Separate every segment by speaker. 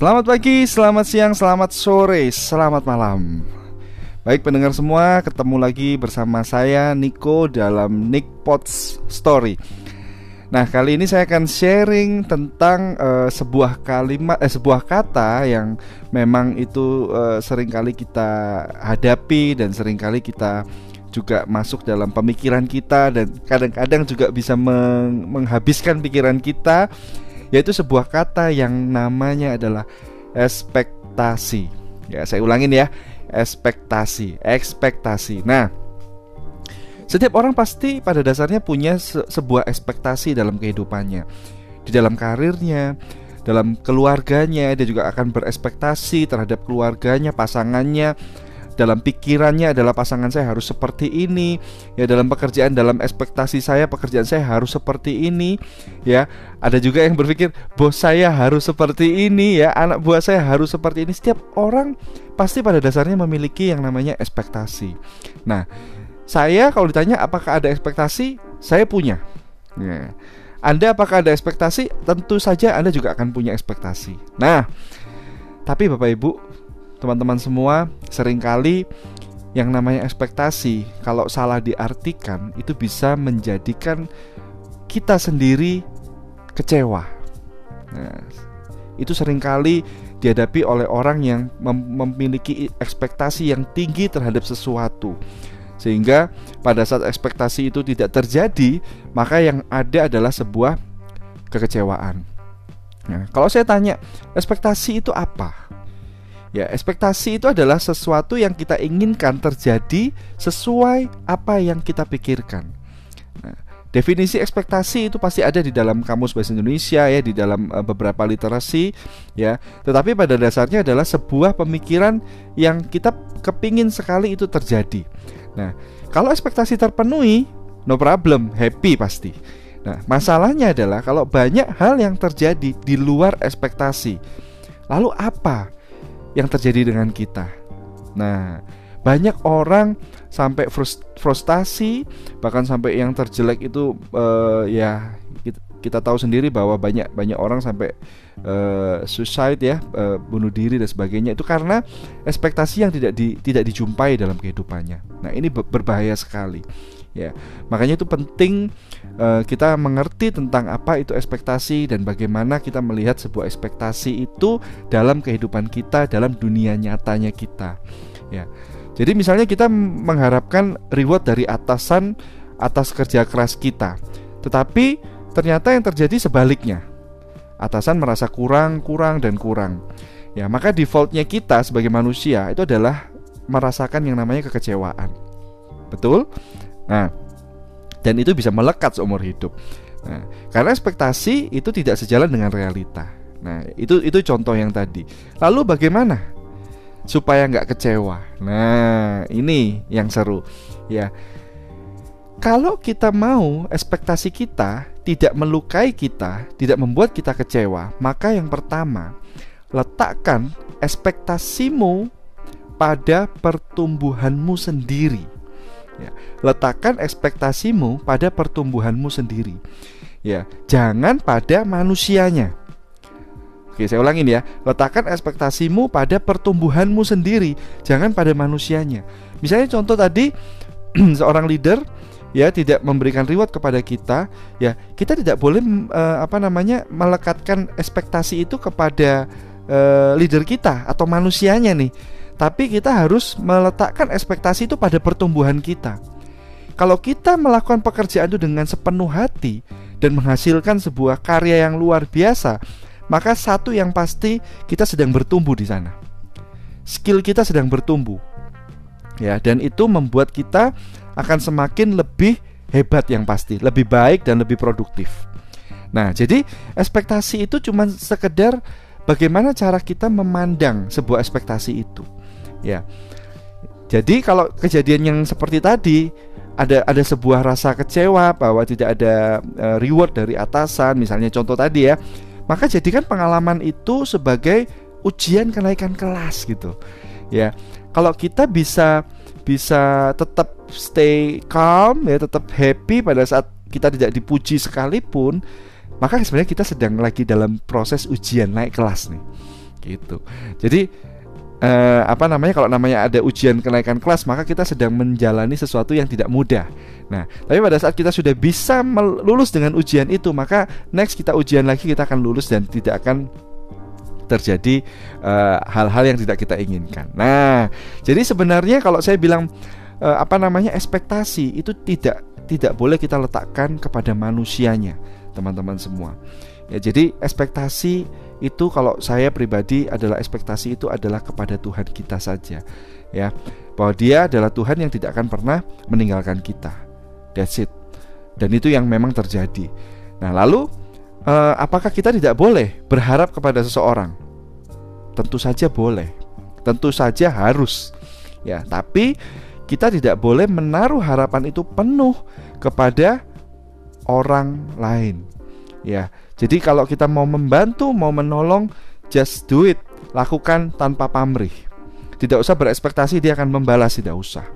Speaker 1: Selamat pagi, selamat siang, selamat sore, selamat malam. Baik pendengar semua, ketemu lagi bersama saya Niko dalam Nick Pots Story. Nah, kali ini saya akan sharing tentang uh, sebuah kalimat eh sebuah kata yang memang itu uh, sering kali kita hadapi dan sering kali kita juga masuk dalam pemikiran kita dan kadang-kadang juga bisa meng menghabiskan pikiran kita yaitu sebuah kata yang namanya adalah ekspektasi. Ya, saya ulangin ya, ekspektasi, ekspektasi. Nah, setiap orang pasti pada dasarnya punya se sebuah ekspektasi dalam kehidupannya. Di dalam karirnya, dalam keluarganya, dia juga akan berekspektasi terhadap keluarganya, pasangannya. Dalam pikirannya adalah pasangan saya harus seperti ini. Ya, dalam pekerjaan, dalam ekspektasi saya pekerjaan saya harus seperti ini. Ya, ada juga yang berpikir bos saya harus seperti ini ya, anak buah saya harus seperti ini. Setiap orang pasti pada dasarnya memiliki yang namanya ekspektasi. Nah, saya kalau ditanya apakah ada ekspektasi, saya punya. Ya. Anda apakah ada ekspektasi? Tentu saja Anda juga akan punya ekspektasi. Nah, tapi Bapak Ibu, teman-teman semua, sering kali yang namanya ekspektasi kalau salah diartikan itu bisa menjadikan kita sendiri kecewa. Nah, itu sering kali dihadapi oleh orang yang memiliki ekspektasi yang tinggi terhadap sesuatu. Sehingga pada saat ekspektasi itu tidak terjadi, maka yang ada adalah sebuah kekecewaan. Nah, kalau saya tanya, ekspektasi itu apa? Ya, ekspektasi itu adalah sesuatu yang kita inginkan terjadi sesuai apa yang kita pikirkan. Nah, definisi ekspektasi itu pasti ada di dalam kamus bahasa Indonesia ya, di dalam uh, beberapa literasi ya. Tetapi pada dasarnya adalah sebuah pemikiran yang kita kepingin sekali itu terjadi. Nah, kalau ekspektasi terpenuhi, no problem, happy pasti. Nah, masalahnya adalah kalau banyak hal yang terjadi di luar ekspektasi. Lalu apa yang terjadi dengan kita? Nah, banyak orang sampai frustasi, bahkan sampai yang terjelek itu uh, ya kita tahu sendiri bahwa banyak banyak orang sampai uh, suicide ya uh, bunuh diri dan sebagainya itu karena ekspektasi yang tidak di, tidak dijumpai dalam kehidupannya. Nah ini berbahaya sekali ya makanya itu penting uh, kita mengerti tentang apa itu ekspektasi dan bagaimana kita melihat sebuah ekspektasi itu dalam kehidupan kita dalam dunia nyatanya kita ya jadi misalnya kita mengharapkan reward dari atasan atas kerja keras kita tetapi Ternyata yang terjadi sebaliknya. Atasan merasa kurang, kurang, dan kurang. Ya, maka defaultnya kita sebagai manusia itu adalah merasakan yang namanya kekecewaan. Betul? Nah, dan itu bisa melekat seumur hidup. Nah, karena ekspektasi itu tidak sejalan dengan realita. Nah, itu itu contoh yang tadi. Lalu bagaimana supaya nggak kecewa? Nah, ini yang seru. Ya, kalau kita mau ekspektasi kita tidak melukai kita, tidak membuat kita kecewa, maka yang pertama, letakkan ekspektasimu pada pertumbuhanmu sendiri. Ya, letakkan ekspektasimu pada pertumbuhanmu sendiri. Ya, jangan pada manusianya. Oke, saya ulangin ya. Letakkan ekspektasimu pada pertumbuhanmu sendiri, jangan pada manusianya. Misalnya contoh tadi seorang leader ya tidak memberikan reward kepada kita ya kita tidak boleh uh, apa namanya melekatkan ekspektasi itu kepada uh, leader kita atau manusianya nih tapi kita harus meletakkan ekspektasi itu pada pertumbuhan kita kalau kita melakukan pekerjaan itu dengan sepenuh hati dan menghasilkan sebuah karya yang luar biasa maka satu yang pasti kita sedang bertumbuh di sana skill kita sedang bertumbuh ya dan itu membuat kita akan semakin lebih hebat yang pasti, lebih baik dan lebih produktif. Nah, jadi ekspektasi itu cuma sekedar bagaimana cara kita memandang sebuah ekspektasi itu. Ya. Jadi kalau kejadian yang seperti tadi ada ada sebuah rasa kecewa bahwa tidak ada uh, reward dari atasan, misalnya contoh tadi ya. Maka jadikan pengalaman itu sebagai ujian kenaikan kelas gitu. Ya. Kalau kita bisa bisa tetap stay calm ya tetap happy pada saat kita tidak dipuji sekalipun maka sebenarnya kita sedang lagi dalam proses ujian naik kelas nih gitu. Jadi eh, apa namanya kalau namanya ada ujian kenaikan kelas maka kita sedang menjalani sesuatu yang tidak mudah. Nah, tapi pada saat kita sudah bisa lulus dengan ujian itu, maka next kita ujian lagi kita akan lulus dan tidak akan terjadi eh, hal-hal uh, yang tidak kita inginkan. Nah, jadi sebenarnya kalau saya bilang uh, apa namanya ekspektasi itu tidak tidak boleh kita letakkan kepada manusianya, teman-teman semua. Ya, jadi ekspektasi itu kalau saya pribadi adalah ekspektasi itu adalah kepada Tuhan kita saja ya. Bahwa dia adalah Tuhan yang tidak akan pernah meninggalkan kita. That's it. Dan itu yang memang terjadi. Nah lalu eh, apakah kita tidak boleh berharap kepada seseorang? Tentu saja boleh. Tentu saja harus. Ya tapi kita tidak boleh menaruh harapan itu penuh kepada orang lain. Ya jadi kalau kita mau membantu, mau menolong, just do it. Lakukan tanpa pamrih. Tidak usah berekspektasi dia akan membalas, tidak usah.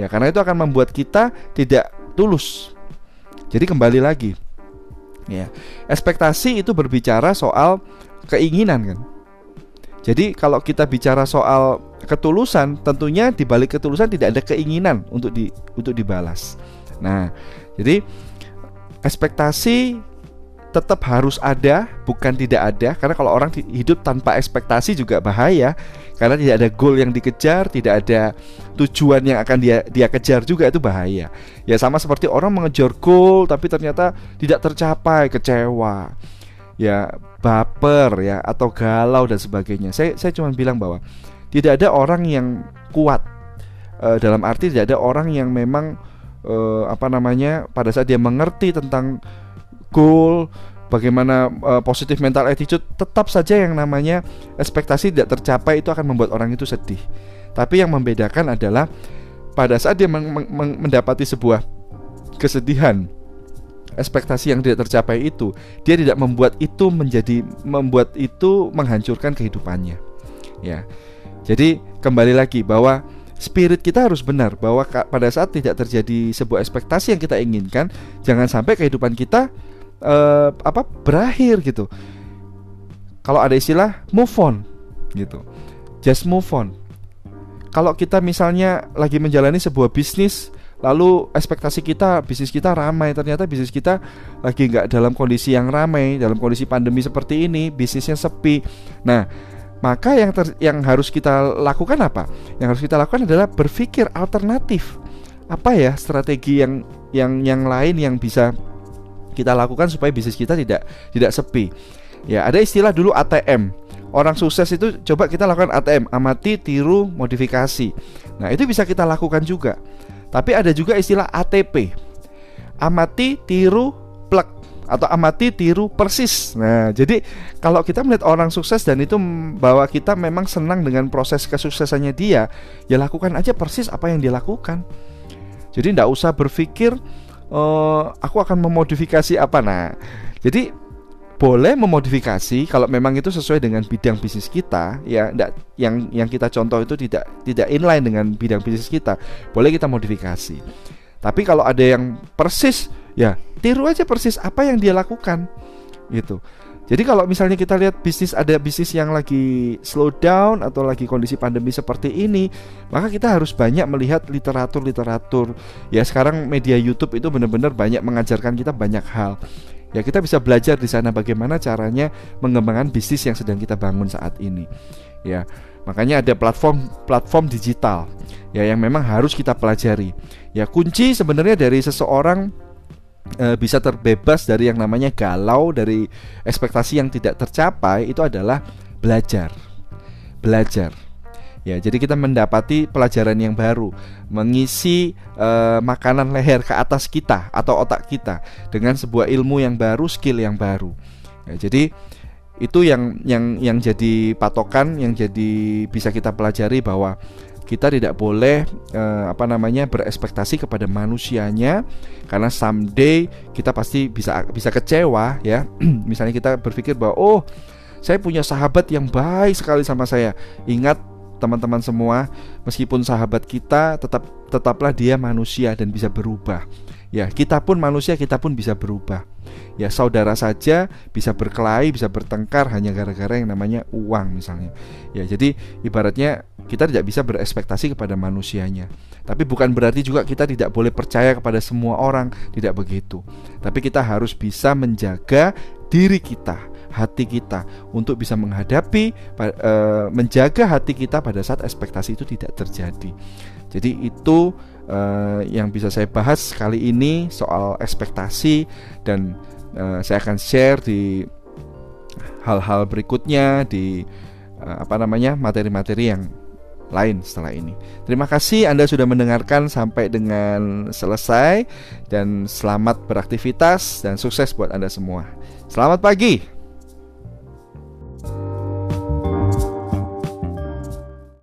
Speaker 1: Ya, karena itu akan membuat kita tidak tulus. Jadi kembali lagi. Ya. Ekspektasi itu berbicara soal keinginan kan. Jadi kalau kita bicara soal ketulusan, tentunya di balik ketulusan tidak ada keinginan untuk di untuk dibalas. Nah, jadi ekspektasi tetap harus ada, bukan tidak ada. Karena kalau orang hidup tanpa ekspektasi juga bahaya, karena tidak ada goal yang dikejar, tidak ada tujuan yang akan dia dia kejar juga itu bahaya. Ya sama seperti orang mengejar goal tapi ternyata tidak tercapai, kecewa. Ya baper ya atau galau dan sebagainya. Saya saya cuma bilang bahwa tidak ada orang yang kuat e, dalam arti tidak ada orang yang memang e, apa namanya pada saat dia mengerti tentang goal, bagaimana uh, positif mental attitude, tetap saja yang namanya ekspektasi tidak tercapai itu akan membuat orang itu sedih. Tapi yang membedakan adalah pada saat dia meng meng mendapati sebuah kesedihan, ekspektasi yang tidak tercapai itu, dia tidak membuat itu menjadi membuat itu menghancurkan kehidupannya. Ya. Jadi kembali lagi bahwa spirit kita harus benar bahwa pada saat tidak terjadi sebuah ekspektasi yang kita inginkan, jangan sampai kehidupan kita uh, apa berakhir gitu. Kalau ada istilah move on gitu. Just move on. Kalau kita misalnya lagi menjalani sebuah bisnis lalu ekspektasi kita bisnis kita ramai ternyata bisnis kita lagi nggak dalam kondisi yang ramai dalam kondisi pandemi seperti ini bisnisnya sepi nah maka yang ter, yang harus kita lakukan apa yang harus kita lakukan adalah berpikir alternatif apa ya strategi yang yang yang lain yang bisa kita lakukan supaya bisnis kita tidak tidak sepi. Ya, ada istilah dulu ATM. Orang sukses itu coba kita lakukan ATM, amati, tiru, modifikasi. Nah, itu bisa kita lakukan juga. Tapi ada juga istilah ATP. Amati, tiru, plug atau amati, tiru, persis. Nah, jadi kalau kita melihat orang sukses dan itu bahwa kita memang senang dengan proses kesuksesannya dia, ya lakukan aja persis apa yang dia lakukan. Jadi tidak usah berpikir uh, aku akan memodifikasi apa nah. Jadi boleh memodifikasi kalau memang itu sesuai dengan bidang bisnis kita ya. Enggak yang yang kita contoh itu tidak tidak inline dengan bidang bisnis kita. Boleh kita modifikasi. Tapi kalau ada yang persis ya tiru aja persis apa yang dia lakukan gitu jadi kalau misalnya kita lihat bisnis ada bisnis yang lagi slow down atau lagi kondisi pandemi seperti ini, maka kita harus banyak melihat literatur-literatur. Ya sekarang media YouTube itu benar-benar banyak mengajarkan kita banyak hal. Ya kita bisa belajar di sana bagaimana caranya mengembangkan bisnis yang sedang kita bangun saat ini. Ya, makanya ada platform-platform digital ya yang memang harus kita pelajari. Ya kunci sebenarnya dari seseorang e, bisa terbebas dari yang namanya galau dari ekspektasi yang tidak tercapai itu adalah belajar. Belajar. Ya, jadi kita mendapati pelajaran yang baru, mengisi e, makanan leher ke atas kita atau otak kita dengan sebuah ilmu yang baru, skill yang baru. Ya, jadi itu yang yang yang jadi patokan, yang jadi bisa kita pelajari bahwa kita tidak boleh uh, apa namanya berekspektasi kepada manusianya karena someday kita pasti bisa bisa kecewa ya. Misalnya kita berpikir bahwa oh saya punya sahabat yang baik sekali sama saya. Ingat teman-teman semua meskipun sahabat kita tetap tetaplah dia manusia dan bisa berubah ya kita pun manusia kita pun bisa berubah. Ya saudara saja bisa berkelahi, bisa bertengkar hanya gara-gara yang namanya uang misalnya. Ya jadi ibaratnya kita tidak bisa berespektasi kepada manusianya. Tapi bukan berarti juga kita tidak boleh percaya kepada semua orang, tidak begitu. Tapi kita harus bisa menjaga diri kita, hati kita untuk bisa menghadapi e, menjaga hati kita pada saat ekspektasi itu tidak terjadi. Jadi itu uh, yang bisa saya bahas kali ini soal ekspektasi dan uh, saya akan share di hal-hal berikutnya di uh, apa namanya materi-materi yang lain setelah ini. Terima kasih Anda sudah mendengarkan sampai dengan selesai dan selamat beraktivitas dan sukses buat Anda semua. Selamat pagi.